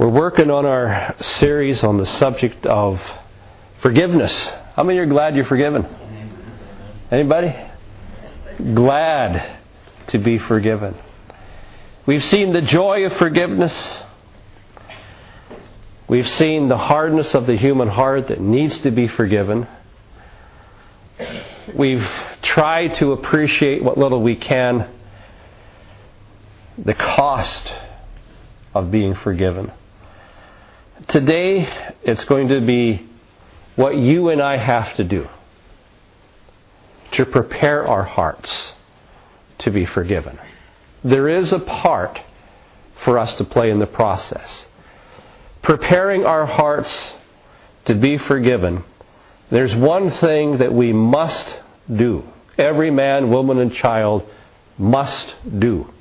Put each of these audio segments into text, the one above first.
We're working on our series on the subject of forgiveness. How many are glad you're forgiven? Anybody? Glad to be forgiven. We've seen the joy of forgiveness. We've seen the hardness of the human heart that needs to be forgiven. We've tried to appreciate what little we can the cost of being forgiven. Today, it's going to be what you and I have to do to prepare our hearts to be forgiven. There is a part for us to play in the process. Preparing our hearts to be forgiven, there's one thing that we must do. Every man, woman, and child must do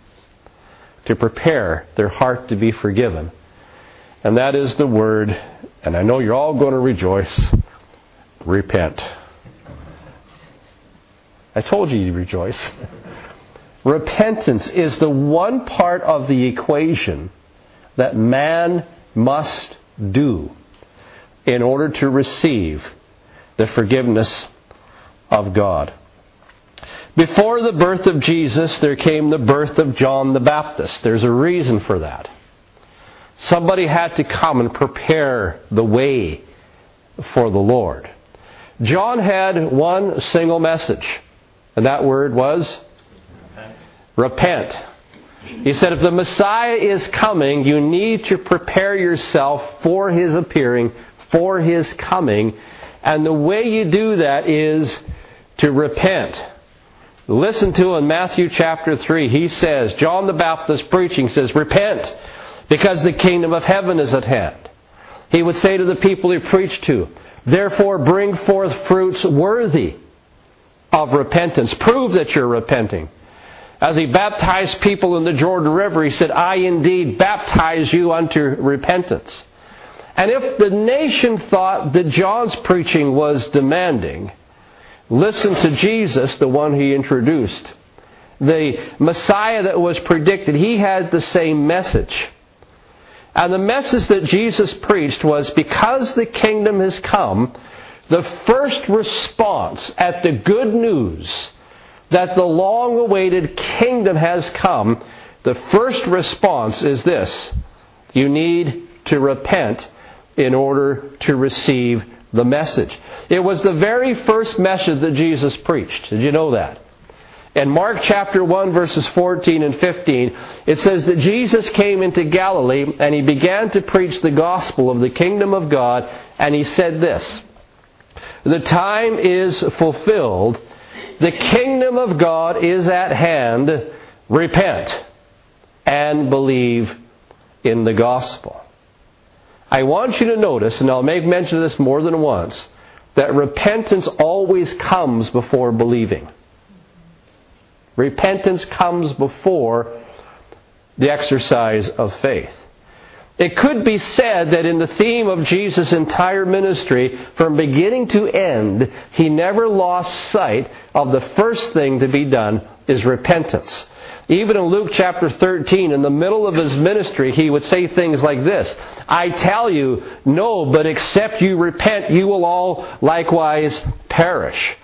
to prepare their heart to be forgiven. And that is the word, and I know you're all going to rejoice repent. I told you you'd rejoice. Repentance is the one part of the equation that man must do in order to receive the forgiveness of God. Before the birth of Jesus, there came the birth of John the Baptist. There's a reason for that. Somebody had to come and prepare the way for the Lord. John had one single message, and that word was repent. He said, if the Messiah is coming, you need to prepare yourself for his appearing, for his coming. And the way you do that is to repent. Listen to in Matthew chapter 3, he says, John the Baptist preaching says, Repent, because the kingdom of heaven is at hand. He would say to the people he preached to, Therefore bring forth fruits worthy of repentance. Prove that you're repenting. As he baptized people in the Jordan River, he said, I indeed baptize you unto repentance. And if the nation thought that John's preaching was demanding, listen to Jesus, the one he introduced. The Messiah that was predicted, he had the same message. And the message that Jesus preached was because the kingdom has come, the first response at the good news that the long awaited kingdom has come, the first response is this you need to repent in order to receive the message. It was the very first message that Jesus preached. Did you know that? In Mark chapter 1, verses 14 and 15, it says that Jesus came into Galilee and he began to preach the gospel of the kingdom of God, and he said this The time is fulfilled the kingdom of God is at hand. Repent and believe in the gospel. I want you to notice, and I'll make mention of this more than once, that repentance always comes before believing. Repentance comes before the exercise of faith. It could be said that in the theme of Jesus' entire ministry, from beginning to end, he never lost sight of the first thing to be done is repentance. Even in Luke chapter 13, in the middle of his ministry, he would say things like this I tell you, no, but except you repent, you will all likewise perish.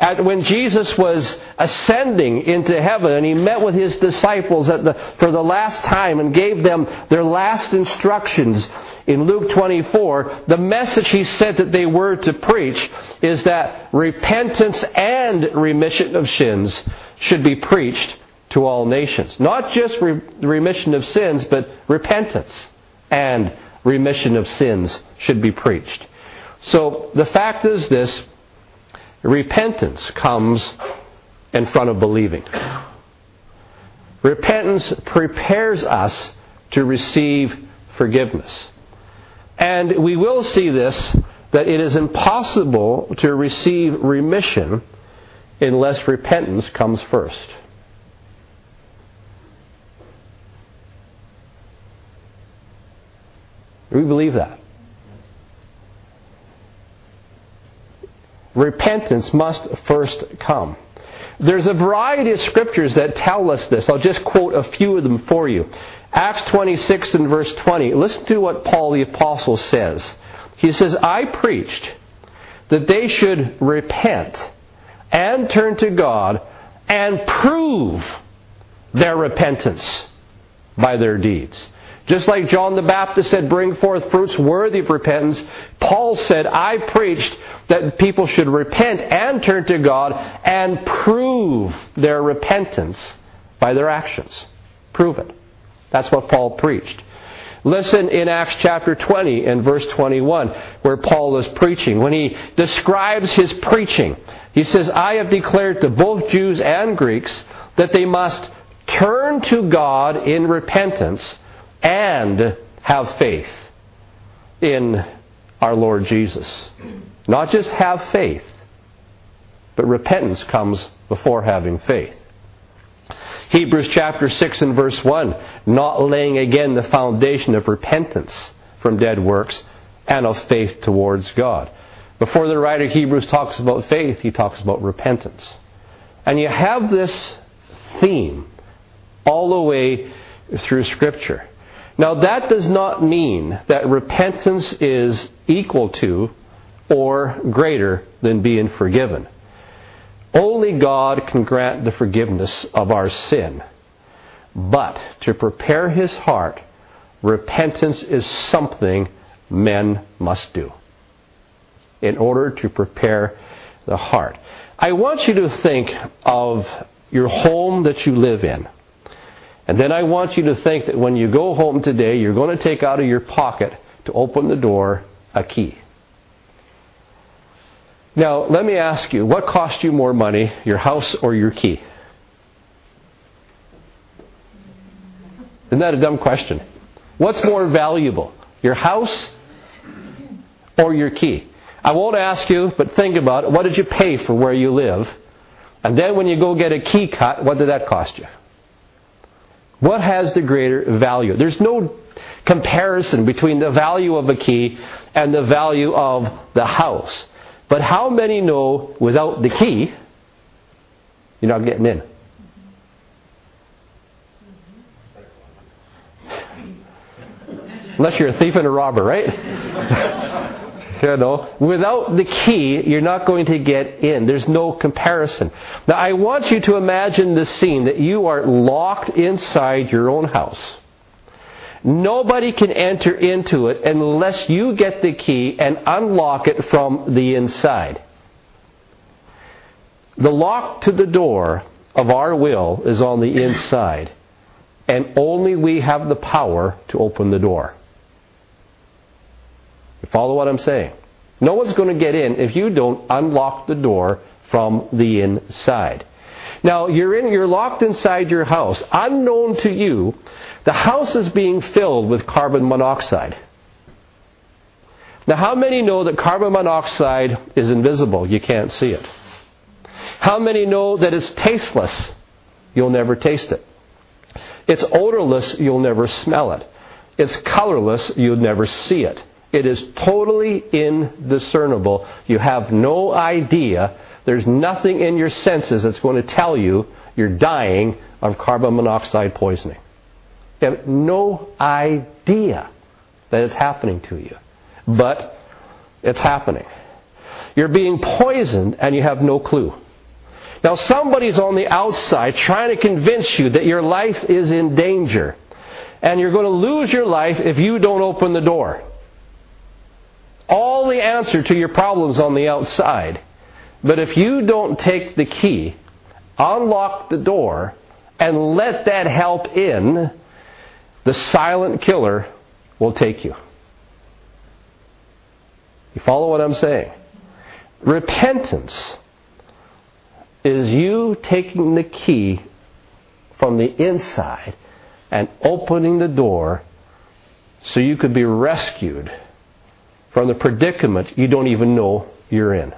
At, when Jesus was ascending into heaven and he met with his disciples the, for the last time and gave them their last instructions in Luke 24, the message he said that they were to preach is that repentance and remission of sins should be preached to all nations. Not just re- remission of sins, but repentance and remission of sins should be preached. So the fact is this Repentance comes in front of believing. Repentance prepares us to receive forgiveness. And we will see this that it is impossible to receive remission unless repentance comes first. We believe that. Repentance must first come. There's a variety of scriptures that tell us this. I'll just quote a few of them for you. Acts 26 and verse 20. Listen to what Paul the Apostle says. He says, I preached that they should repent and turn to God and prove their repentance by their deeds. Just like John the Baptist said, bring forth fruits worthy of repentance, Paul said, I preached that people should repent and turn to God and prove their repentance by their actions. Prove it. That's what Paul preached. Listen in Acts chapter 20 and verse 21, where Paul is preaching. When he describes his preaching, he says, I have declared to both Jews and Greeks that they must turn to God in repentance and have faith in our Lord Jesus. Not just have faith, but repentance comes before having faith. Hebrews chapter 6 and verse 1, not laying again the foundation of repentance from dead works and of faith towards God. Before the writer of Hebrews talks about faith, he talks about repentance. And you have this theme all the way through Scripture. Now, that does not mean that repentance is equal to or greater than being forgiven. Only God can grant the forgiveness of our sin. But to prepare his heart, repentance is something men must do in order to prepare the heart. I want you to think of your home that you live in. And then I want you to think that when you go home today, you're going to take out of your pocket to open the door a key. Now, let me ask you, what cost you more money, your house or your key? Isn't that a dumb question? What's more valuable, your house or your key? I won't ask you, but think about it. What did you pay for where you live? And then when you go get a key cut, what did that cost you? What has the greater value? There's no comparison between the value of a key and the value of the house. But how many know without the key, you're not getting in? Unless you're a thief and a robber, right? you know, without the key, you're not going to get in. There's no comparison. Now, I want you to imagine the scene that you are locked inside your own house. Nobody can enter into it unless you get the key and unlock it from the inside. The lock to the door of our will is on the inside, and only we have the power to open the door. You follow what I'm saying? No one's going to get in if you don't unlock the door from the inside. Now, you're in, you're locked inside your house. Unknown to you, the house is being filled with carbon monoxide. Now, how many know that carbon monoxide is invisible? You can't see it. How many know that it's tasteless? You'll never taste it. It's odorless, you'll never smell it. It's colorless, you'll never see it. It is totally indiscernible. You have no idea. There's nothing in your senses that's going to tell you you're dying of carbon monoxide poisoning. You have no idea that it's happening to you. But it's happening. You're being poisoned and you have no clue. Now, somebody's on the outside trying to convince you that your life is in danger. And you're going to lose your life if you don't open the door. All the answer to your problems on the outside. But if you don't take the key, unlock the door, and let that help in, the silent killer will take you. You follow what I'm saying? Repentance is you taking the key from the inside and opening the door so you could be rescued from the predicament you don't even know you're in.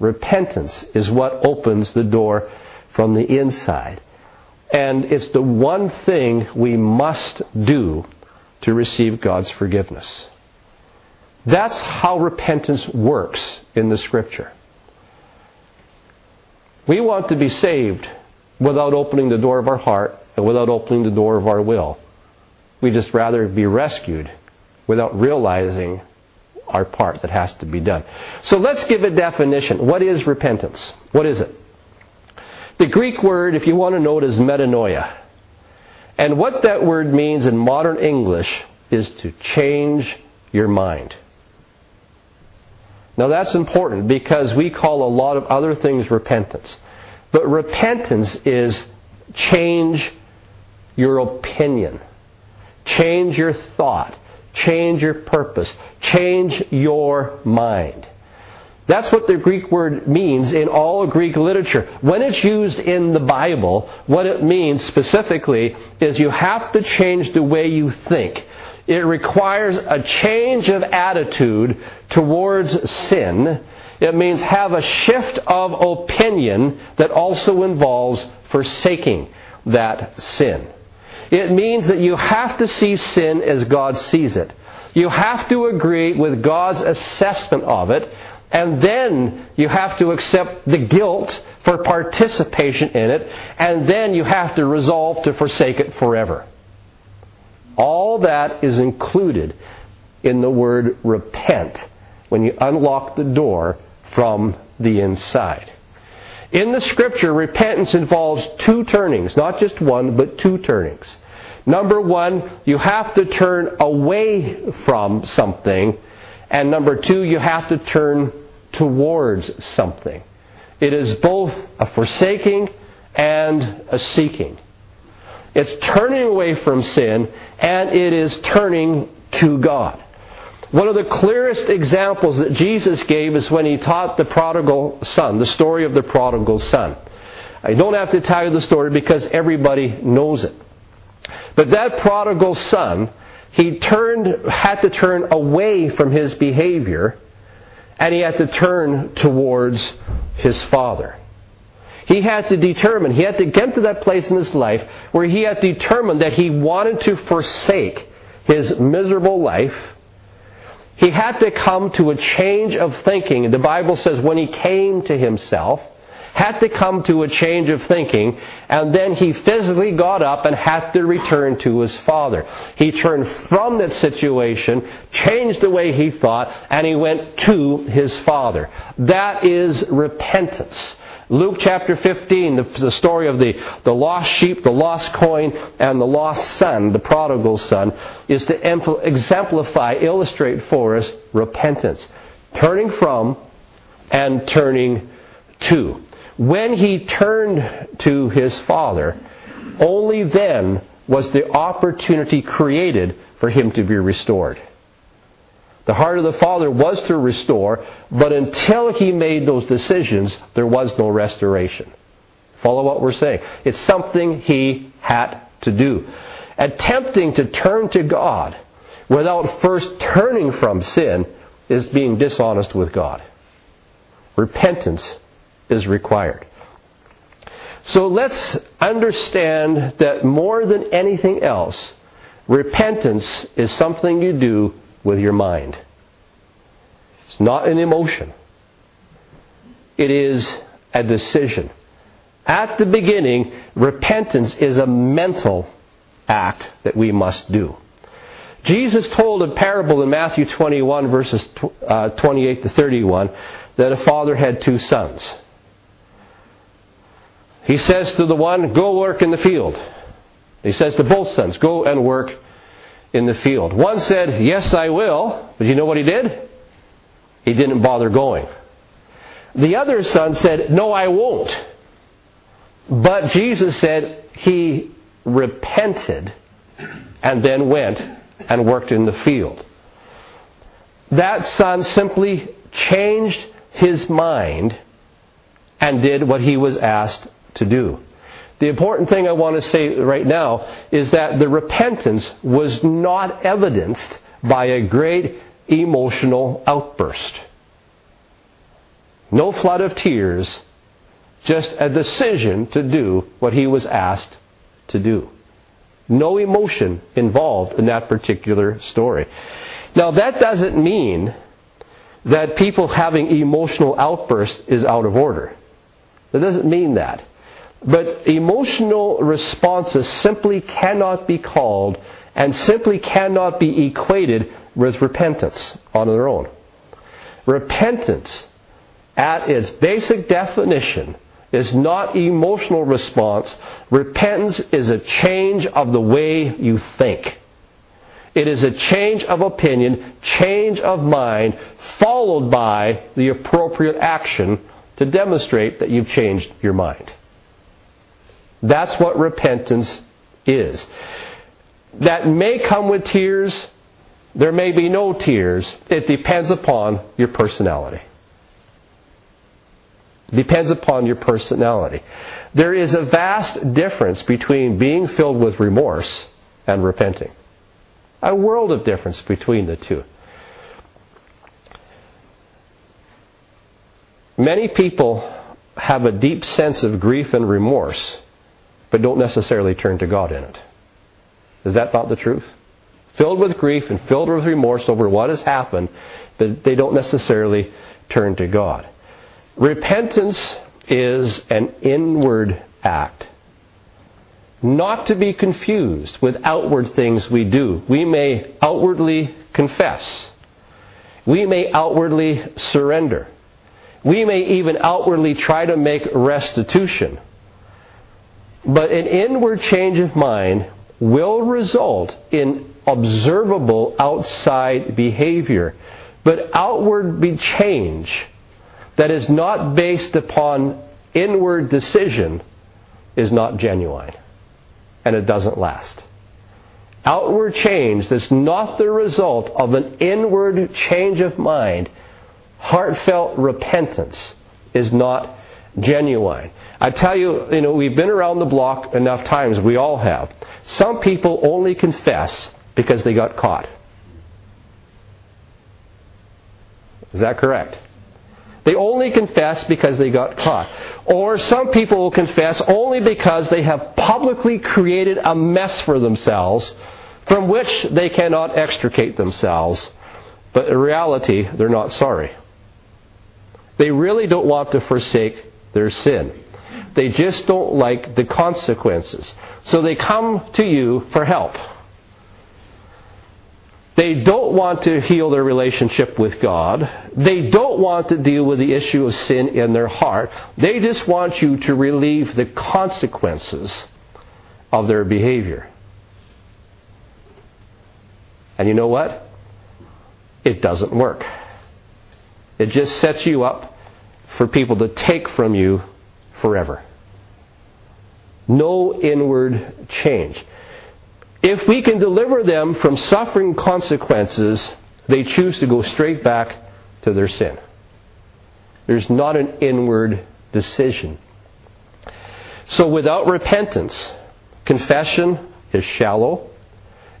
Repentance is what opens the door from the inside. And it's the one thing we must do to receive God's forgiveness. That's how repentance works in the Scripture. We want to be saved without opening the door of our heart and without opening the door of our will. We just rather be rescued without realizing our part that has to be done. So let's give a definition. What is repentance? What is it? The Greek word, if you want to know it, is metanoia. And what that word means in modern English is to change your mind. Now that's important because we call a lot of other things repentance. But repentance is change your opinion, change your thought, change your purpose, change your mind. That's what the Greek word means in all Greek literature. When it's used in the Bible, what it means specifically is you have to change the way you think. It requires a change of attitude towards sin. It means have a shift of opinion that also involves forsaking that sin. It means that you have to see sin as God sees it. You have to agree with God's assessment of it, and then you have to accept the guilt for participation in it, and then you have to resolve to forsake it forever. All that is included in the word repent when you unlock the door from the inside. In the scripture, repentance involves two turnings, not just one, but two turnings. Number one, you have to turn away from something. And number two, you have to turn towards something. It is both a forsaking and a seeking. It's turning away from sin and it is turning to God. One of the clearest examples that Jesus gave is when he taught the prodigal son, the story of the prodigal son. I don't have to tell you the story because everybody knows it. But that prodigal son, he turned, had to turn away from his behavior and he had to turn towards his father. He had to determine, he had to get to that place in his life where he had determined that he wanted to forsake his miserable life. He had to come to a change of thinking. The Bible says when he came to himself, had to come to a change of thinking, and then he physically got up and had to return to his father. He turned from that situation, changed the way he thought, and he went to his father. That is repentance. Luke chapter 15, the, the, story of the, the lost sheep, the lost coin, and the lost son, the prodigal son, is to exemplify, illustrate for us repentance. Turning from and turning to. When he turned to his father, only then was the opportunity created for him to be restored. The heart of the Father was to restore, but until he made those decisions, there was no restoration. Follow what we're saying. It's something he had to do. Attempting to turn to God without first turning from sin is being dishonest with God. Repentance is required. So let's understand that more than anything else, repentance is something you do with your mind. It's not an emotion. It is a decision. At the beginning, repentance is a mental act that we must do. Jesus told a parable in Matthew 21, verses uh, 28 to 31, that a father had two sons. He says to the one, Go work in the field. He says to both sons, Go and work in the field. One said, Yes, I will. But you know what he did? He didn't bother going. The other son said, No, I won't. But Jesus said he repented and then went and worked in the field. That son simply changed his mind and did what he was asked to do. The important thing I want to say right now is that the repentance was not evidenced by a great emotional outburst. No flood of tears, just a decision to do what he was asked to do. No emotion involved in that particular story. Now, that doesn't mean that people having emotional outbursts is out of order. That doesn't mean that. But emotional responses simply cannot be called and simply cannot be equated with repentance on their own. Repentance, at its basic definition, is not emotional response. Repentance is a change of the way you think. It is a change of opinion, change of mind, followed by the appropriate action to demonstrate that you've changed your mind. That's what repentance is. That may come with tears, there may be no tears. It depends upon your personality. It depends upon your personality. There is a vast difference between being filled with remorse and repenting. A world of difference between the two. Many people have a deep sense of grief and remorse, but don't necessarily turn to God in it. Is that not the truth? Filled with grief and filled with remorse over what has happened, but they don't necessarily turn to God. Repentance is an inward act. Not to be confused with outward things we do. We may outwardly confess. We may outwardly surrender. We may even outwardly try to make restitution. But an inward change of mind will result in observable outside behavior. But outward change that is not based upon inward decision is not genuine. And it doesn't last. Outward change that's not the result of an inward change of mind, heartfelt repentance, is not genuine. I tell you, you know, we've been around the block enough times, we all have. Some people only confess because they got caught. Is that correct? They only confess because they got caught. Or some people will confess only because they have publicly created a mess for themselves from which they cannot extricate themselves. But in reality, they're not sorry. They really don't want to forsake their sin. They just don't like the consequences. So they come to you for help. They don't want to heal their relationship with God. They don't want to deal with the issue of sin in their heart. They just want you to relieve the consequences of their behavior. And you know what? It doesn't work. It just sets you up for people to take from you forever. No inward change. If we can deliver them from suffering consequences, they choose to go straight back to their sin. There's not an inward decision. So without repentance, confession is shallow.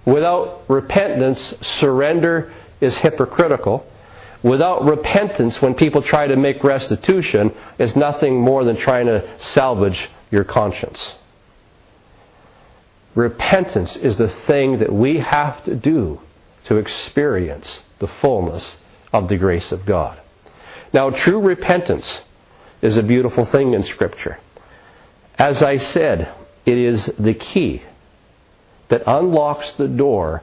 Without repentance, surrender is hypocritical. Without repentance, when people try to make restitution, is nothing more than trying to salvage your conscience. Repentance is the thing that we have to do to experience the fullness of the grace of God. Now, true repentance is a beautiful thing in Scripture. As I said, it is the key that unlocks the door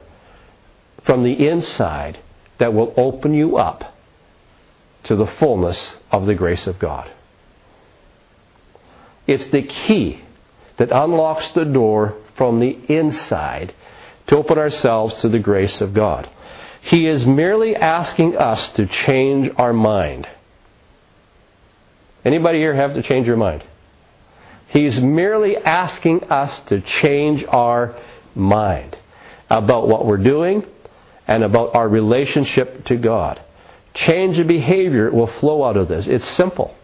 from the inside that will open you up to the fullness of the grace of God. It's the key that unlocks the door from the inside to open ourselves to the grace of God. He is merely asking us to change our mind. Anybody here have to change your mind? He's merely asking us to change our mind about what we're doing and about our relationship to God. Change of behavior will flow out of this. It's simple.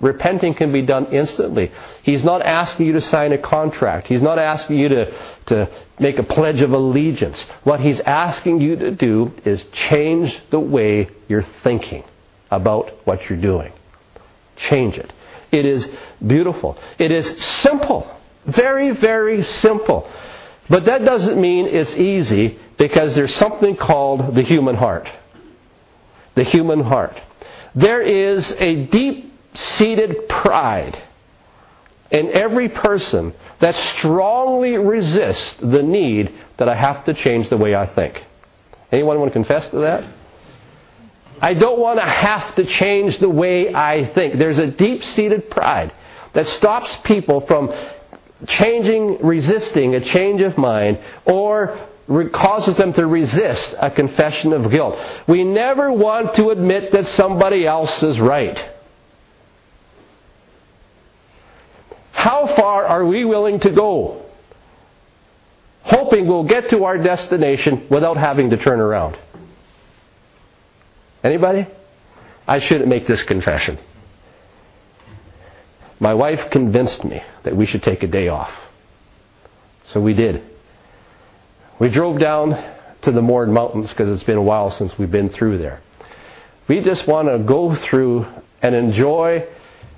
Repenting can be done instantly. He's not asking you to sign a contract. He's not asking you to, to make a pledge of allegiance. What he's asking you to do is change the way you're thinking about what you're doing. Change it. It is beautiful. It is simple. Very, very simple. But that doesn't mean it's easy because there's something called the human heart. The human heart. There is a deep seated pride in every person that strongly resists the need that I have to change the way I think. Anyone want to confess to that? I don't want to have to change the way I think. There's a deep seated pride that stops people from changing, resisting a change of mind, or causes them to resist a confession of guilt. We never want to admit that somebody else is right. How far are we willing to go? Hoping we'll get to our destination without having to turn around. Anybody? I shouldn't make this confession. My wife convinced me that we should take a day off. So we did. We drove down to the Mourne Mountains because it's been a while since we've been through there. We just want to go through and enjoy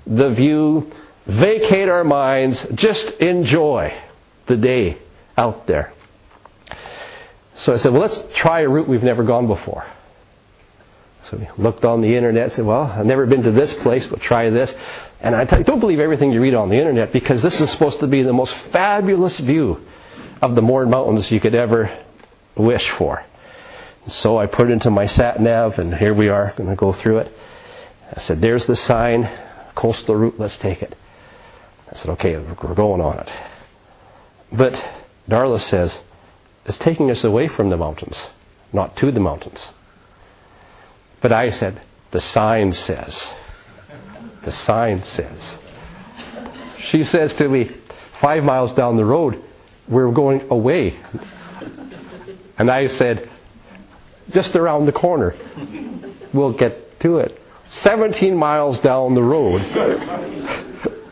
the view, vacate our minds, just enjoy the day out there. So I said, well, let's try a route we've never gone before. So we looked on the internet, said, well, I've never been to this place, but try this. And I don't believe everything you read on the internet because this is supposed to be the most fabulous view of the Mourne Mountains you could ever wish for. So I put it into my sat nav, and here we are, going to go through it. I said, There's the sign, coastal route, let's take it. I said, Okay, we're going on it. But Darla says, It's taking us away from the mountains, not to the mountains. But I said, The sign says. The sign says. She says to me, Five miles down the road, we're going away. And I said, just around the corner. We'll get to it. 17 miles down the road,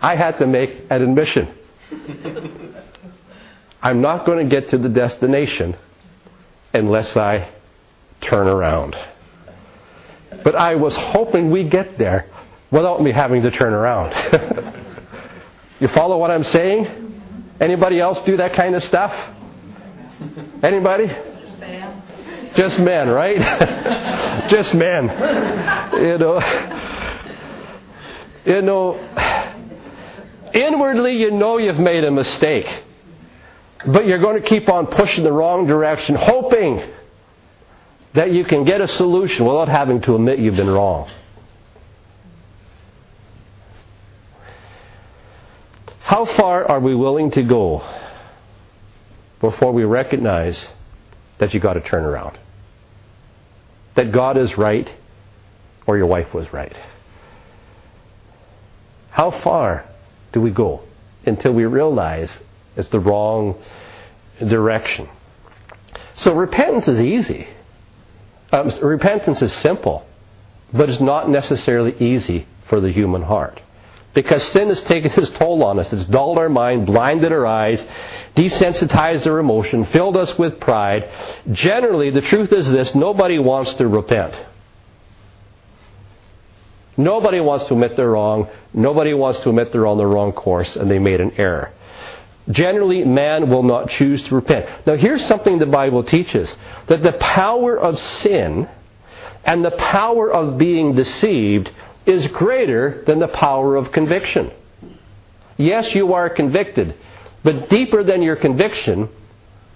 I had to make an admission. I'm not going to get to the destination unless I turn around. But I was hoping we'd get there without me having to turn around. you follow what I'm saying? Anybody else do that kind of stuff? Anybody? Just men, right? Just men. You know. You know. Inwardly, you know you've made a mistake. But you're going to keep on pushing the wrong direction, hoping that you can get a solution without having to admit you've been wrong. How far are we willing to go before we recognize that you got to turn around? That God is right or your wife was right? How far do we go until we realize it's the wrong direction? So repentance is easy. Um, repentance is simple, but it's not necessarily easy for the human heart. Because sin has taken its toll on us. It's dulled our mind, blinded our eyes, desensitized our emotion, filled us with pride. Generally, the truth is this nobody wants to repent. Nobody wants to admit they're wrong. Nobody wants to admit they're on the wrong course and they made an error. Generally, man will not choose to repent. Now, here's something the Bible teaches that the power of sin and the power of being deceived is greater than the power of conviction. Yes, you are convicted, but deeper than your conviction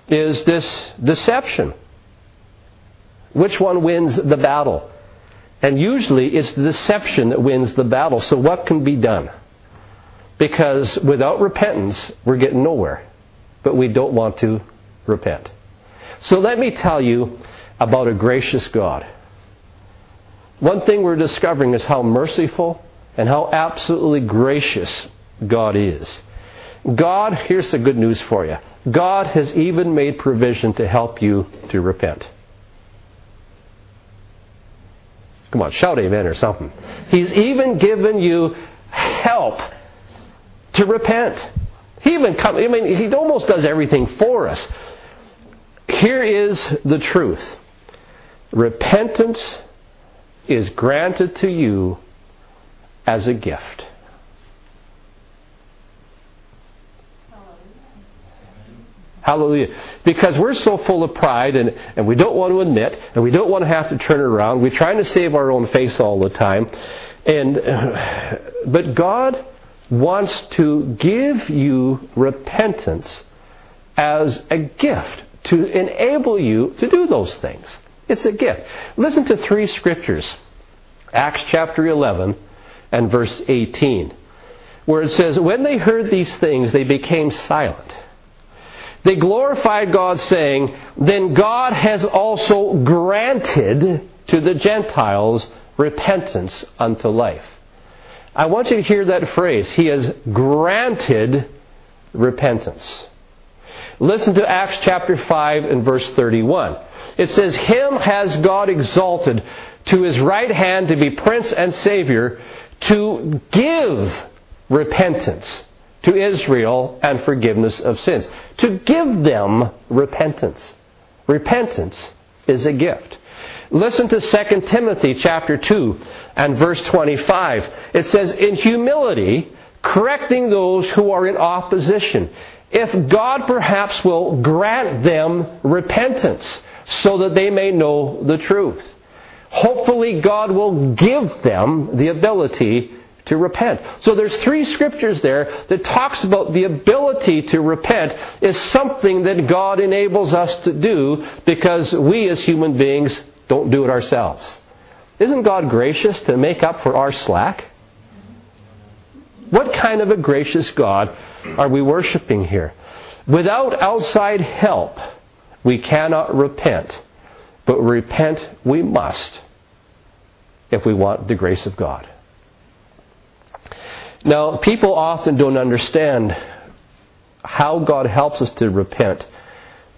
is this deception. Which one wins the battle? And usually it's the deception that wins the battle. So what can be done? Because without repentance, we're getting nowhere. But we don't want to repent. So let me tell you about a gracious God. One thing we're discovering is how merciful and how absolutely gracious God is. God, here's the good news for you God has even made provision to help you to repent. Come on, shout amen or something. He's even given you help to repent. He even come, I mean, he almost does everything for us. Here is the truth. Repentance is granted to you as a gift. Hallelujah. Because we're so full of pride and, and we don't want to admit and we don't want to have to turn around. We're trying to save our own face all the time. And, but God wants to give you repentance as a gift to enable you to do those things. It's a gift. Listen to three scriptures Acts chapter 11 and verse 18, where it says, When they heard these things, they became silent. They glorified God, saying, Then God has also granted to the Gentiles repentance unto life. I want you to hear that phrase. He has granted repentance. Listen to Acts chapter 5 and verse 31. It says, Him has God exalted to his right hand to be Prince and Savior to give repentance to Israel and forgiveness of sins. To give them repentance. Repentance is a gift. Listen to 2 Timothy chapter 2 and verse 25. It says, In humility, correcting those who are in opposition, if God perhaps will grant them repentance so that they may know the truth. Hopefully, God will give them the ability to repent. So there's three scriptures there that talks about the ability to repent is something that God enables us to do because we as human beings don't do it ourselves. Isn't God gracious to make up for our slack? What kind of a gracious God are we worshiping here? Without outside help, we cannot repent. But repent we must if we want the grace of God. Now, people often don't understand how God helps us to repent.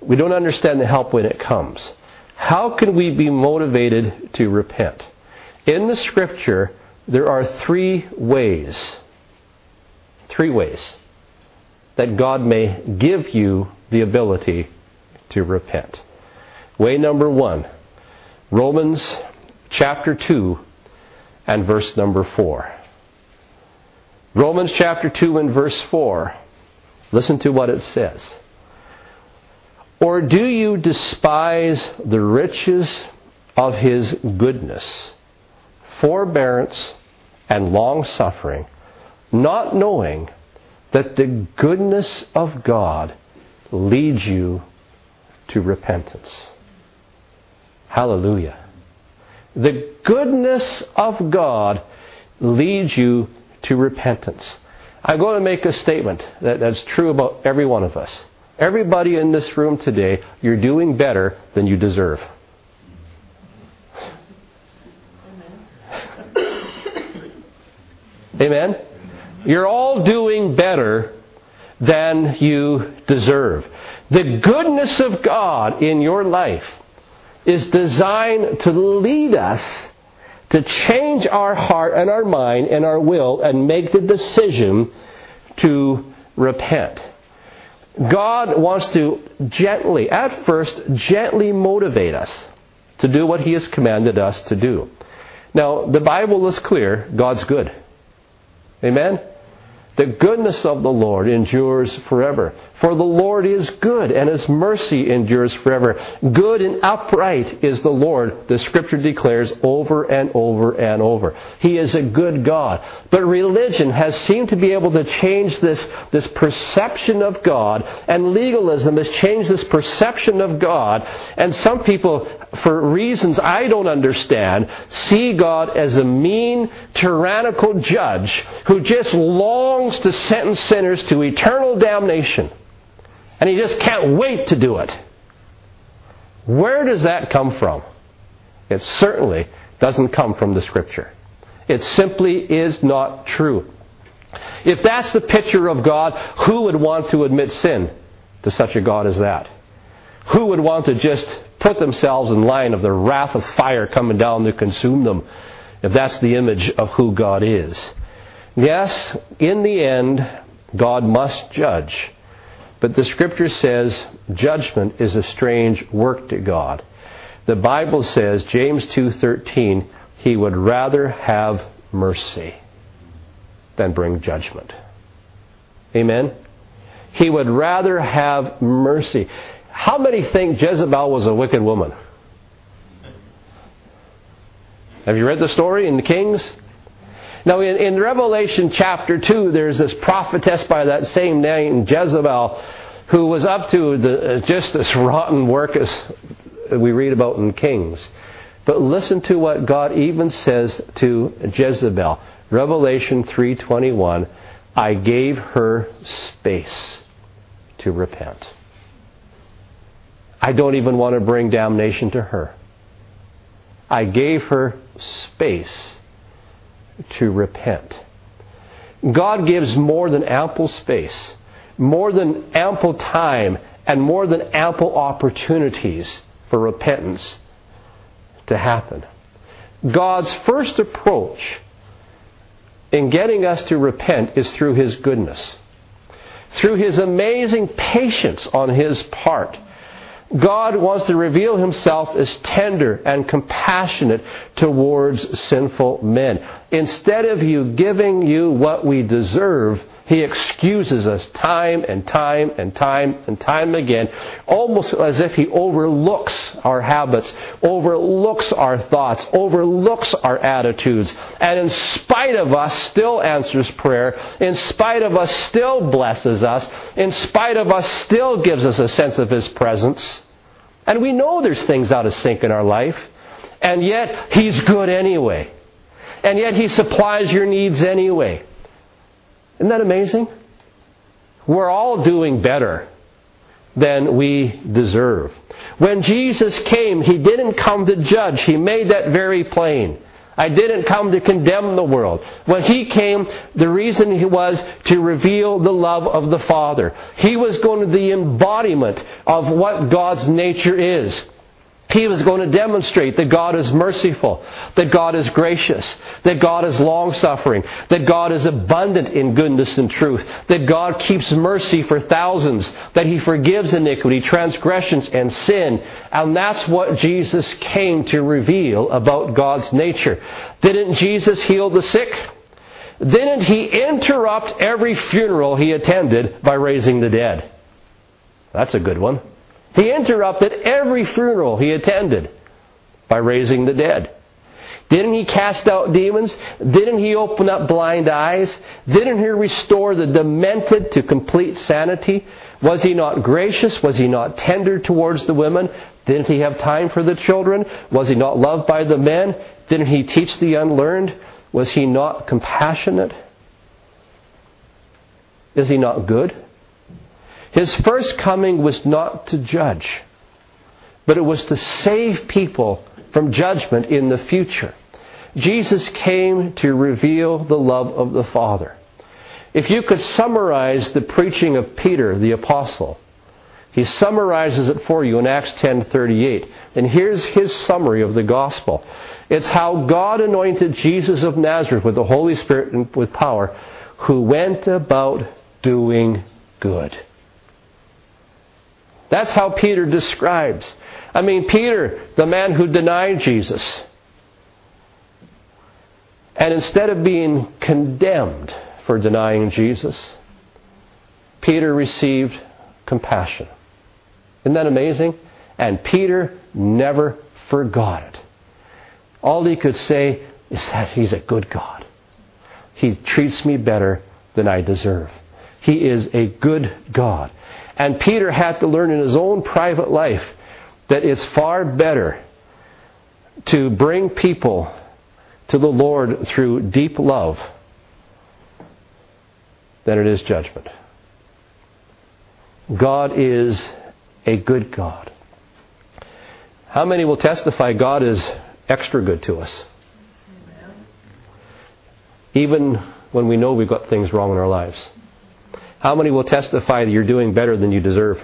We don't understand the help when it comes. How can we be motivated to repent? In the scripture, there are three ways. Three ways that God may give you the ability to repent. Way number one Romans chapter 2 and verse number 4. Romans chapter 2 and verse 4. Listen to what it says. Or do you despise the riches of his goodness, forbearance, and long suffering, not knowing that the goodness of God leads you to repentance? Hallelujah. The goodness of God leads you to repentance. I'm going to make a statement that, that's true about every one of us. Everybody in this room today, you're doing better than you deserve. Amen? You're all doing better than you deserve. The goodness of God in your life is designed to lead us to change our heart and our mind and our will and make the decision to repent. God wants to gently, at first, gently motivate us to do what He has commanded us to do. Now, the Bible is clear God's good. Amen? The goodness of the Lord endures forever. For the Lord is good, and his mercy endures forever. Good and upright is the Lord, the scripture declares over and over and over. He is a good God. But religion has seemed to be able to change this, this perception of God, and legalism has changed this perception of God. And some people, for reasons I don't understand, see God as a mean, tyrannical judge who just longs to sentence sinners to eternal damnation and he just can't wait to do it. Where does that come from? It certainly doesn't come from the Scripture. It simply is not true. If that's the picture of God, who would want to admit sin to such a God as that? Who would want to just put themselves in line of the wrath of fire coming down to consume them if that's the image of who God is? Yes, in the end, God must judge. But the scripture says judgment is a strange work to God. The Bible says, James 2:13, he would rather have mercy than bring judgment. Amen. He would rather have mercy. How many think Jezebel was a wicked woman? Have you read the story in the Kings? Now, in, in Revelation chapter 2, there's this prophetess by that same name, Jezebel, who was up to the, uh, just this rotten work as we read about in Kings. But listen to what God even says to Jezebel. Revelation 3:21, I gave her space to repent. I don't even want to bring damnation to her. I gave her space to repent. God gives more than ample space, more than ample time, and more than ample opportunities for repentance to happen. God's first approach in getting us to repent is through His goodness, through His amazing patience on His part God wants to reveal himself as tender and compassionate towards sinful men. Instead of you giving you what we deserve, he excuses us time and time and time and time again, almost as if he overlooks our habits, overlooks our thoughts, overlooks our attitudes, and in spite of us still answers prayer, in spite of us still blesses us, in spite of us still gives us a sense of his presence. And we know there's things out of sync in our life, and yet he's good anyway. And yet he supplies your needs anyway. Isn't that amazing? We're all doing better than we deserve. When Jesus came, he didn't come to judge. He made that very plain. I didn't come to condemn the world. When he came, the reason he was to reveal the love of the Father. He was going to the embodiment of what God's nature is. He was going to demonstrate that God is merciful, that God is gracious, that God is long suffering, that God is abundant in goodness and truth, that God keeps mercy for thousands, that He forgives iniquity, transgressions, and sin. And that's what Jesus came to reveal about God's nature. Didn't Jesus heal the sick? Didn't He interrupt every funeral He attended by raising the dead? That's a good one. He interrupted every funeral he attended by raising the dead. Didn't he cast out demons? Didn't he open up blind eyes? Didn't he restore the demented to complete sanity? Was he not gracious? Was he not tender towards the women? Didn't he have time for the children? Was he not loved by the men? Didn't he teach the unlearned? Was he not compassionate? Is he not good? His first coming was not to judge, but it was to save people from judgment in the future. Jesus came to reveal the love of the Father. If you could summarize the preaching of Peter the apostle, he summarizes it for you in Acts 10:38. And here's his summary of the gospel. It's how God anointed Jesus of Nazareth with the Holy Spirit and with power, who went about doing good. That's how Peter describes. I mean, Peter, the man who denied Jesus. And instead of being condemned for denying Jesus, Peter received compassion. Isn't that amazing? And Peter never forgot it. All he could say is that he's a good God. He treats me better than I deserve. He is a good God. And Peter had to learn in his own private life that it's far better to bring people to the Lord through deep love than it is judgment. God is a good God. How many will testify God is extra good to us? Even when we know we've got things wrong in our lives. How many will testify that you're doing better than you deserve?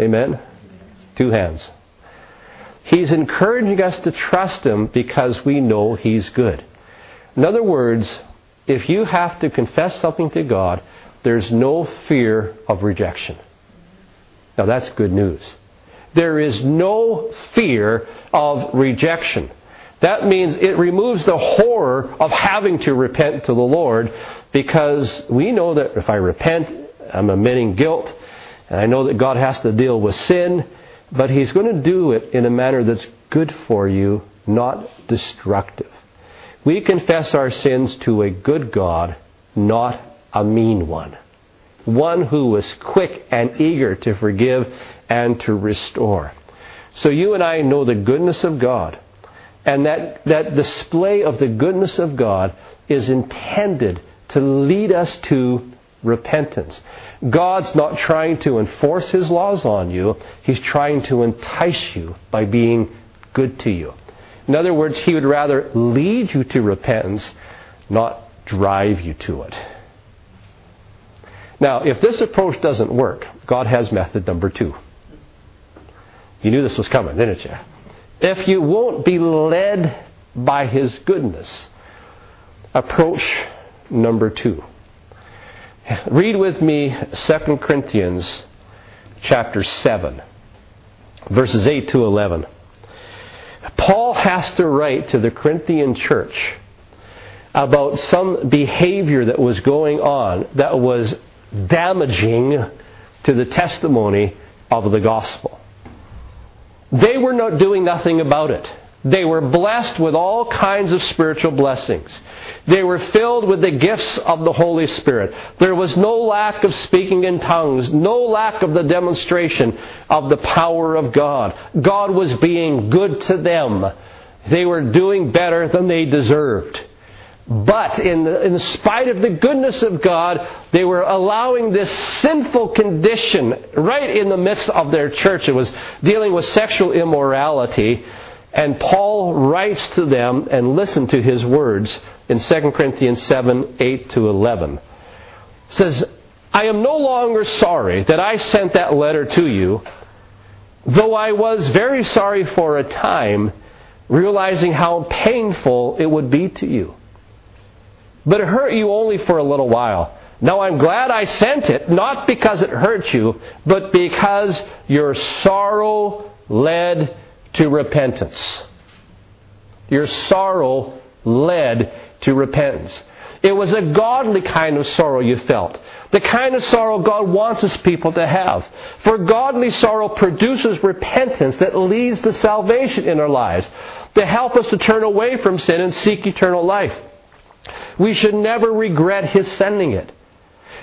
Amen? Two hands. He's encouraging us to trust Him because we know He's good. In other words, if you have to confess something to God, there's no fear of rejection. Now that's good news. There is no fear of rejection. That means it removes the horror of having to repent to the Lord because we know that if I repent, I'm admitting guilt, and I know that God has to deal with sin, but He's going to do it in a manner that's good for you, not destructive. We confess our sins to a good God, not a mean one. One who is quick and eager to forgive and to restore. So you and I know the goodness of God. And that, that display of the goodness of God is intended to lead us to repentance. God's not trying to enforce His laws on you, He's trying to entice you by being good to you. In other words, He would rather lead you to repentance, not drive you to it. Now, if this approach doesn't work, God has method number two. You knew this was coming, didn't you? If you won't be led by His goodness, approach number two. Read with me 2 Corinthians chapter 7, verses 8 to 11. Paul has to write to the Corinthian church about some behavior that was going on that was damaging to the testimony of the gospel. They were not doing nothing about it. They were blessed with all kinds of spiritual blessings. They were filled with the gifts of the Holy Spirit. There was no lack of speaking in tongues, no lack of the demonstration of the power of God. God was being good to them. They were doing better than they deserved. But in, the, in spite of the goodness of God, they were allowing this sinful condition right in the midst of their church. It was dealing with sexual immorality. And Paul writes to them and listen to his words in 2 Corinthians 7 8 to 11. says, I am no longer sorry that I sent that letter to you, though I was very sorry for a time, realizing how painful it would be to you. But it hurt you only for a little while. Now I'm glad I sent it, not because it hurt you, but because your sorrow led to repentance. Your sorrow led to repentance. It was a godly kind of sorrow you felt. The kind of sorrow God wants His people to have. For godly sorrow produces repentance that leads to salvation in our lives, to help us to turn away from sin and seek eternal life. We should never regret His sending it.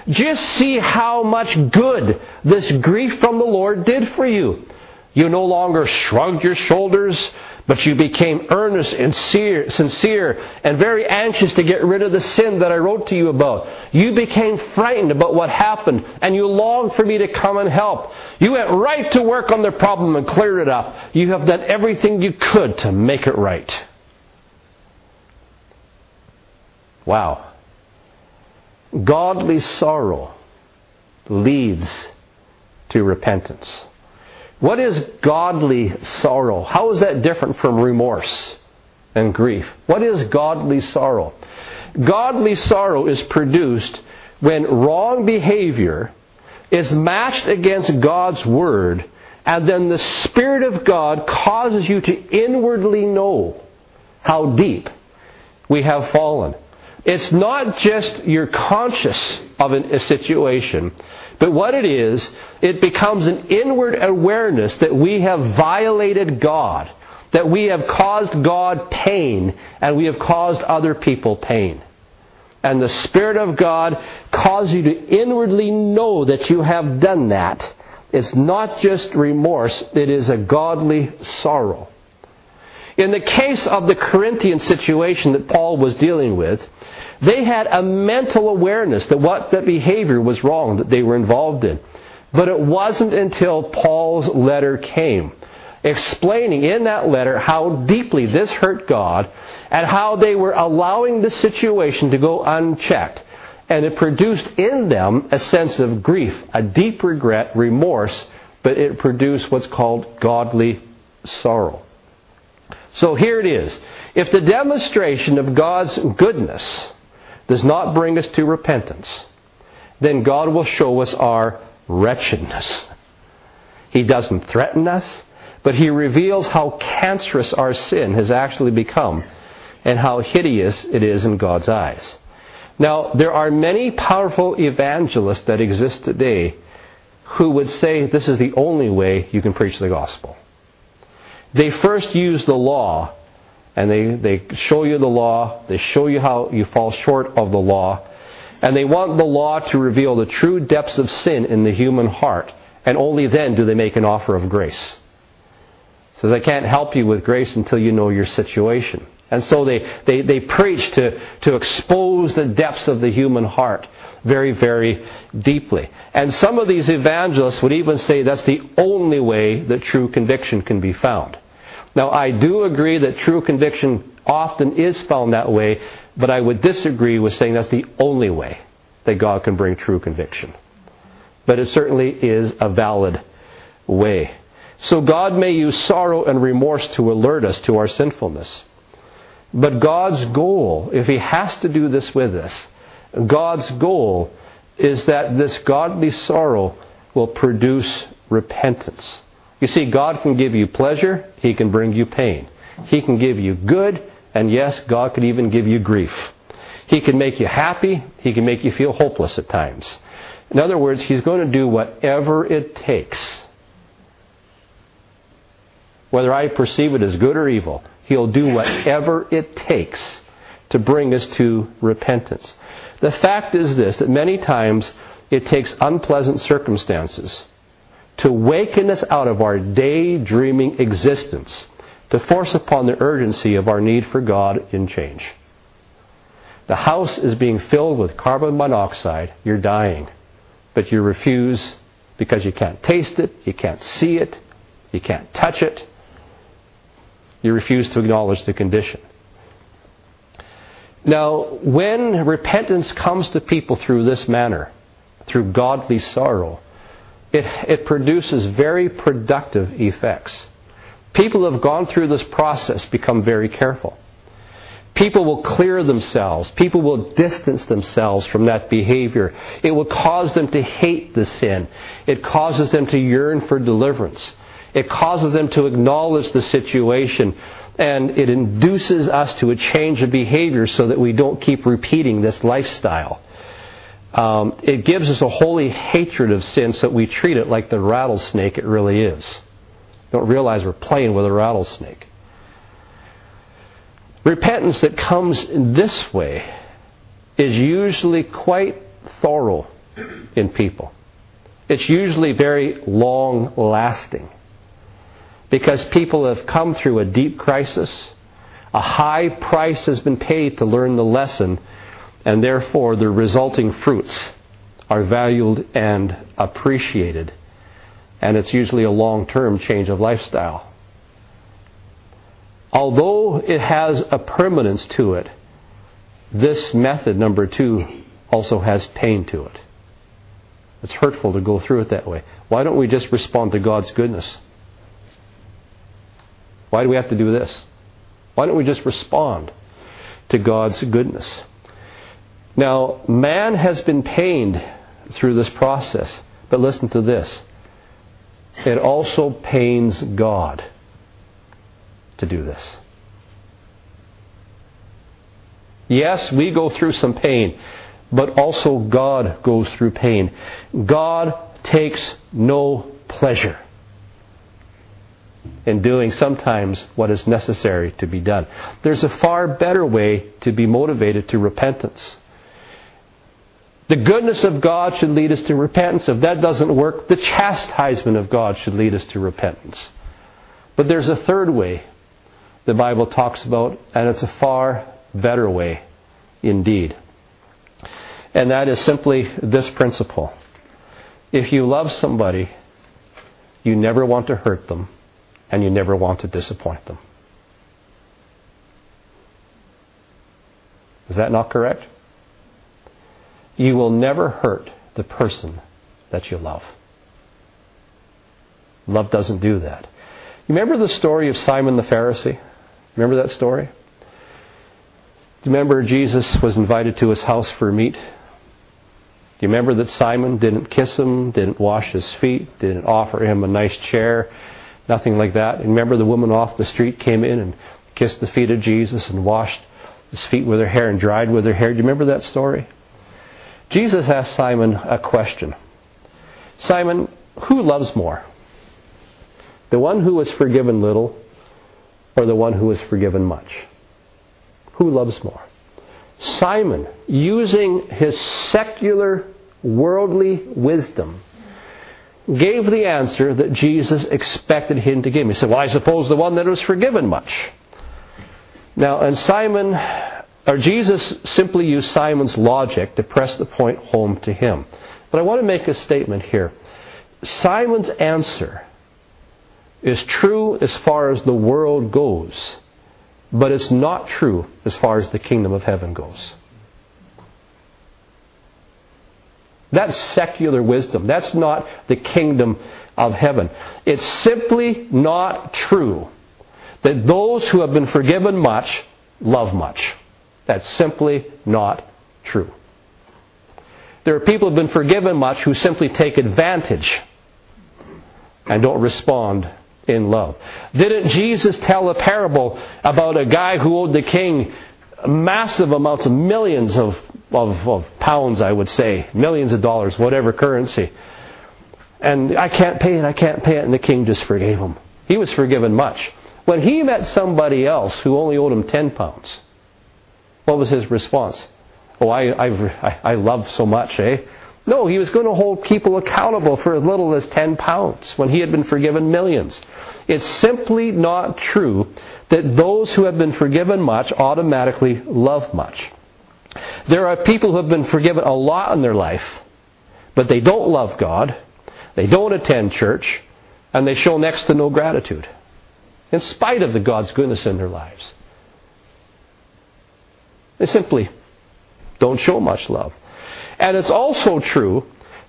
Just see how much good this grief from the Lord did for you. You no longer shrugged your shoulders, but you became earnest and sincere and very anxious to get rid of the sin that I wrote to you about. You became frightened about what happened and you longed for me to come and help. You went right to work on the problem and cleared it up. You have done everything you could to make it right. Wow. Godly sorrow leads to repentance. What is godly sorrow? How is that different from remorse and grief? What is godly sorrow? Godly sorrow is produced when wrong behavior is matched against God's Word, and then the Spirit of God causes you to inwardly know how deep we have fallen. It's not just you're conscious of a situation, but what it is, it becomes an inward awareness that we have violated God, that we have caused God pain, and we have caused other people pain. And the Spirit of God causes you to inwardly know that you have done that. It's not just remorse, it is a godly sorrow. In the case of the Corinthian situation that Paul was dealing with, they had a mental awareness that what that behavior was wrong that they were involved in. But it wasn't until Paul's letter came, explaining in that letter how deeply this hurt God and how they were allowing the situation to go unchecked. And it produced in them a sense of grief, a deep regret, remorse, but it produced what's called godly sorrow. So here it is. If the demonstration of God's goodness does not bring us to repentance, then God will show us our wretchedness. He doesn't threaten us, but He reveals how cancerous our sin has actually become and how hideous it is in God's eyes. Now, there are many powerful evangelists that exist today who would say this is the only way you can preach the gospel. They first use the law and they, they show you the law, they show you how you fall short of the law, and they want the law to reveal the true depths of sin in the human heart, and only then do they make an offer of grace. Says I can't help you with grace until you know your situation. And so they, they, they preach to, to expose the depths of the human heart very, very deeply. And some of these evangelists would even say that's the only way that true conviction can be found. Now, I do agree that true conviction often is found that way, but I would disagree with saying that's the only way that God can bring true conviction. But it certainly is a valid way. So God may use sorrow and remorse to alert us to our sinfulness. But God's goal, if He has to do this with us, God's goal is that this godly sorrow will produce repentance. You see, God can give you pleasure, He can bring you pain. He can give you good, and yes, God can even give you grief. He can make you happy, He can make you feel hopeless at times. In other words, He's going to do whatever it takes. Whether I perceive it as good or evil, He'll do whatever it takes to bring us to repentance. The fact is this that many times it takes unpleasant circumstances to waken us out of our daydreaming existence, to force upon the urgency of our need for God in change. The house is being filled with carbon monoxide, you're dying, but you refuse because you can't taste it, you can't see it, you can't touch it. You refuse to acknowledge the condition. Now, when repentance comes to people through this manner, through godly sorrow, it, it produces very productive effects. People who have gone through this process become very careful. People will clear themselves. People will distance themselves from that behavior. It will cause them to hate the sin. It causes them to yearn for deliverance. It causes them to acknowledge the situation. And it induces us to a change of behavior so that we don't keep repeating this lifestyle um, it gives us a holy hatred of sin so that we treat it like the rattlesnake it really is. Don't realize we're playing with a rattlesnake. Repentance that comes in this way is usually quite thorough in people. It's usually very long lasting because people have come through a deep crisis. A high price has been paid to learn the lesson and therefore the resulting fruits are valued and appreciated. And it's usually a long term change of lifestyle. Although it has a permanence to it, this method, number two, also has pain to it. It's hurtful to go through it that way. Why don't we just respond to God's goodness? Why do we have to do this? Why don't we just respond to God's goodness? Now, man has been pained through this process, but listen to this. It also pains God to do this. Yes, we go through some pain, but also God goes through pain. God takes no pleasure in doing sometimes what is necessary to be done. There's a far better way to be motivated to repentance. The goodness of God should lead us to repentance. If that doesn't work, the chastisement of God should lead us to repentance. But there's a third way the Bible talks about, and it's a far better way indeed. And that is simply this principle. If you love somebody, you never want to hurt them, and you never want to disappoint them. Is that not correct? You will never hurt the person that you love. Love doesn't do that. You remember the story of Simon the Pharisee? Remember that story? Do you remember Jesus was invited to his house for meat? Do you remember that Simon didn't kiss him, didn't wash his feet, didn't offer him a nice chair, nothing like that? And remember the woman off the street came in and kissed the feet of Jesus and washed his feet with her hair and dried with her hair. Do you remember that story? Jesus asked Simon a question Simon, who loves more? The one who was forgiven little, or the one who was forgiven much? Who loves more? Simon, using his secular, worldly wisdom, gave the answer that Jesus expected him to give. He said, Well, I suppose the one that was forgiven much. Now, and Simon, or Jesus simply used Simon's logic to press the point home to him. But I want to make a statement here. Simon's answer is true as far as the world goes, but it's not true as far as the kingdom of heaven goes. That's secular wisdom. That's not the kingdom of heaven. It's simply not true that those who have been forgiven much love much. That's simply not true. There are people who have been forgiven much who simply take advantage and don't respond in love. Didn't Jesus tell a parable about a guy who owed the king massive amounts of millions of, of, of pounds, I would say, millions of dollars, whatever currency? And I can't pay it, I can't pay it, and the king just forgave him. He was forgiven much. When he met somebody else who only owed him 10 pounds, what was his response? Oh, I, I, I love so much, eh? No, he was going to hold people accountable for as little as 10 pounds when he had been forgiven millions. It's simply not true that those who have been forgiven much automatically love much. There are people who have been forgiven a lot in their life, but they don't love God, they don't attend church, and they show next to no gratitude, in spite of the God's goodness in their lives. They simply don't show much love. And it's also true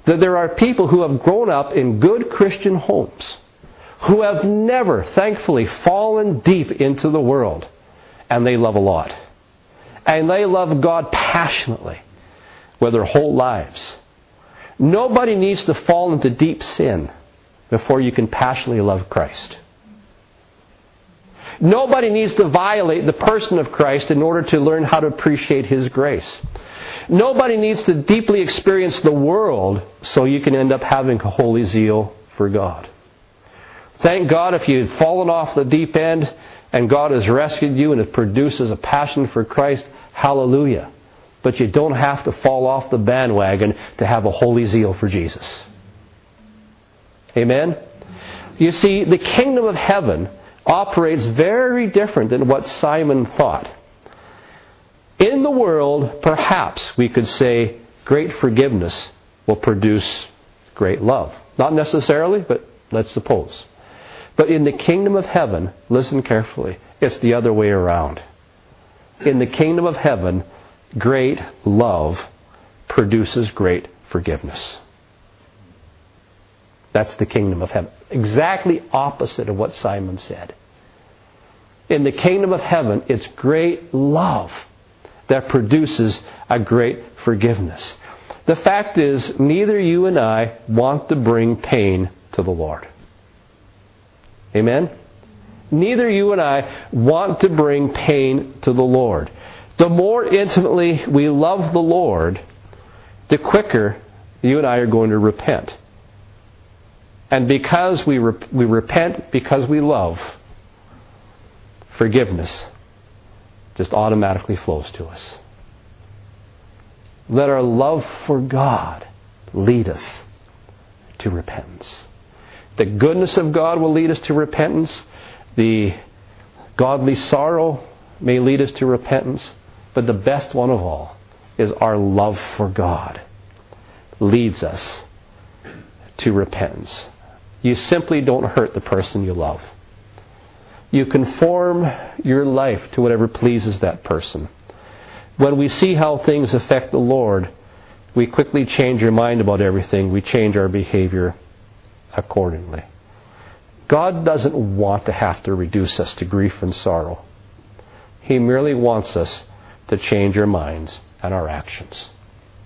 that there are people who have grown up in good Christian homes who have never, thankfully, fallen deep into the world. And they love a lot. And they love God passionately with their whole lives. Nobody needs to fall into deep sin before you can passionately love Christ. Nobody needs to violate the person of Christ in order to learn how to appreciate His grace. Nobody needs to deeply experience the world so you can end up having a holy zeal for God. Thank God if you've fallen off the deep end and God has rescued you and it produces a passion for Christ. Hallelujah. But you don't have to fall off the bandwagon to have a holy zeal for Jesus. Amen? You see, the kingdom of heaven operates very different than what Simon thought. In the world, perhaps we could say great forgiveness will produce great love. Not necessarily, but let's suppose. But in the kingdom of heaven, listen carefully, it's the other way around. In the kingdom of heaven, great love produces great forgiveness. That's the kingdom of heaven. Exactly opposite of what Simon said. In the kingdom of heaven, it's great love that produces a great forgiveness. The fact is, neither you and I want to bring pain to the Lord. Amen? Neither you and I want to bring pain to the Lord. The more intimately we love the Lord, the quicker you and I are going to repent. And because we, re- we repent because we love, forgiveness just automatically flows to us. Let our love for God lead us to repentance. The goodness of God will lead us to repentance. The godly sorrow may lead us to repentance. But the best one of all is our love for God leads us to repentance. You simply don't hurt the person you love. You conform your life to whatever pleases that person. When we see how things affect the Lord, we quickly change our mind about everything. We change our behavior accordingly. God doesn't want to have to reduce us to grief and sorrow. He merely wants us to change our minds and our actions,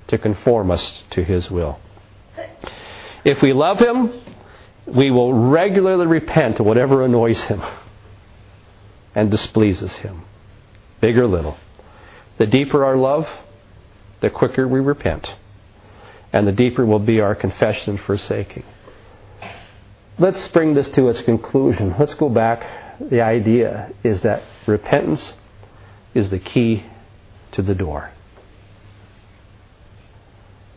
to conform us to His will. If we love Him, we will regularly repent of whatever annoys Him and displeases Him, big or little. The deeper our love, the quicker we repent, and the deeper will be our confession and forsaking let's bring this to its conclusion. Let's go back the idea is that repentance is the key to the door.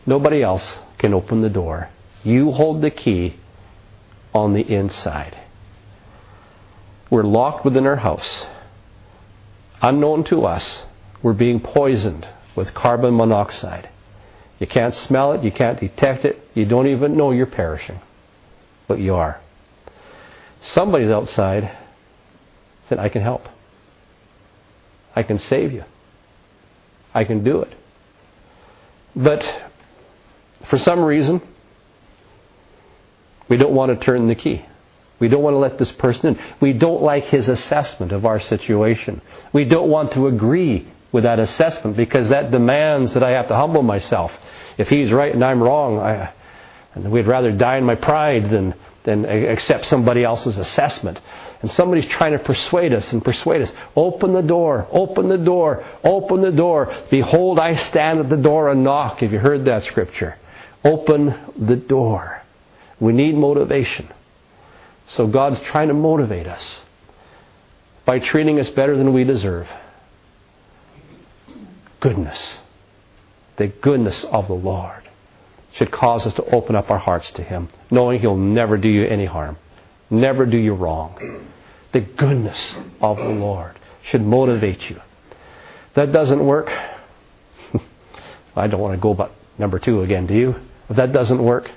Nobody else can open the door. You hold the key on the inside. We're locked within our house. Unknown to us, we're being poisoned with carbon monoxide. You can't smell it, you can't detect it, you don't even know you're perishing. But you are. Somebody's outside said, I can help. I can save you. I can do it. But for some reason, we don't want to turn the key. We don't want to let this person in. We don't like his assessment of our situation. We don't want to agree with that assessment because that demands that I have to humble myself. If he's right and I'm wrong, I, and we'd rather die in my pride than, than accept somebody else's assessment. And somebody's trying to persuade us and persuade us. Open the door, open the door, open the door. Behold, I stand at the door and knock. Have you heard that scripture? Open the door. We need motivation. So God's trying to motivate us by treating us better than we deserve. Goodness. The goodness of the Lord should cause us to open up our hearts to Him, knowing He'll never do you any harm, never do you wrong. The goodness of the Lord should motivate you. That doesn't work. I don't want to go about number two again, do you? If that doesn't work,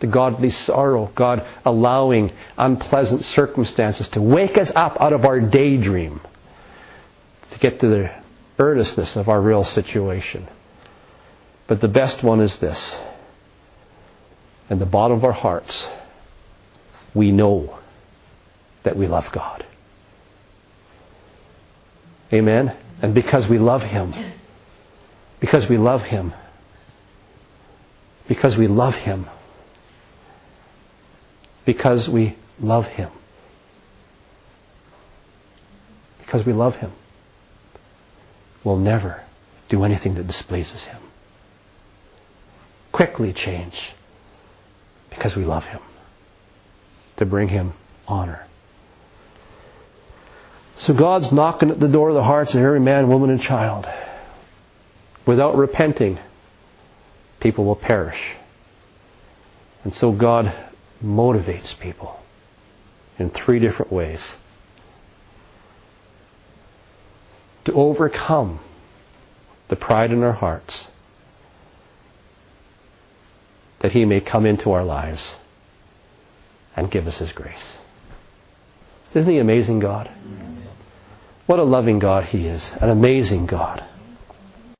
the godly sorrow, God allowing unpleasant circumstances to wake us up out of our daydream to get to the earnestness of our real situation. But the best one is this. In the bottom of our hearts, we know that we love God. Amen? And because we love Him, because we love Him, because we love Him, because we love Him. Because we love Him. We'll never do anything that displeases Him. Quickly change because we love Him. To bring Him honor. So God's knocking at the door of the hearts of every man, woman, and child. Without repenting, people will perish. And so God motivates people in three different ways. To overcome the pride in our hearts, that He may come into our lives and give us His grace. Isn't He amazing God? What a loving God He is, an amazing God.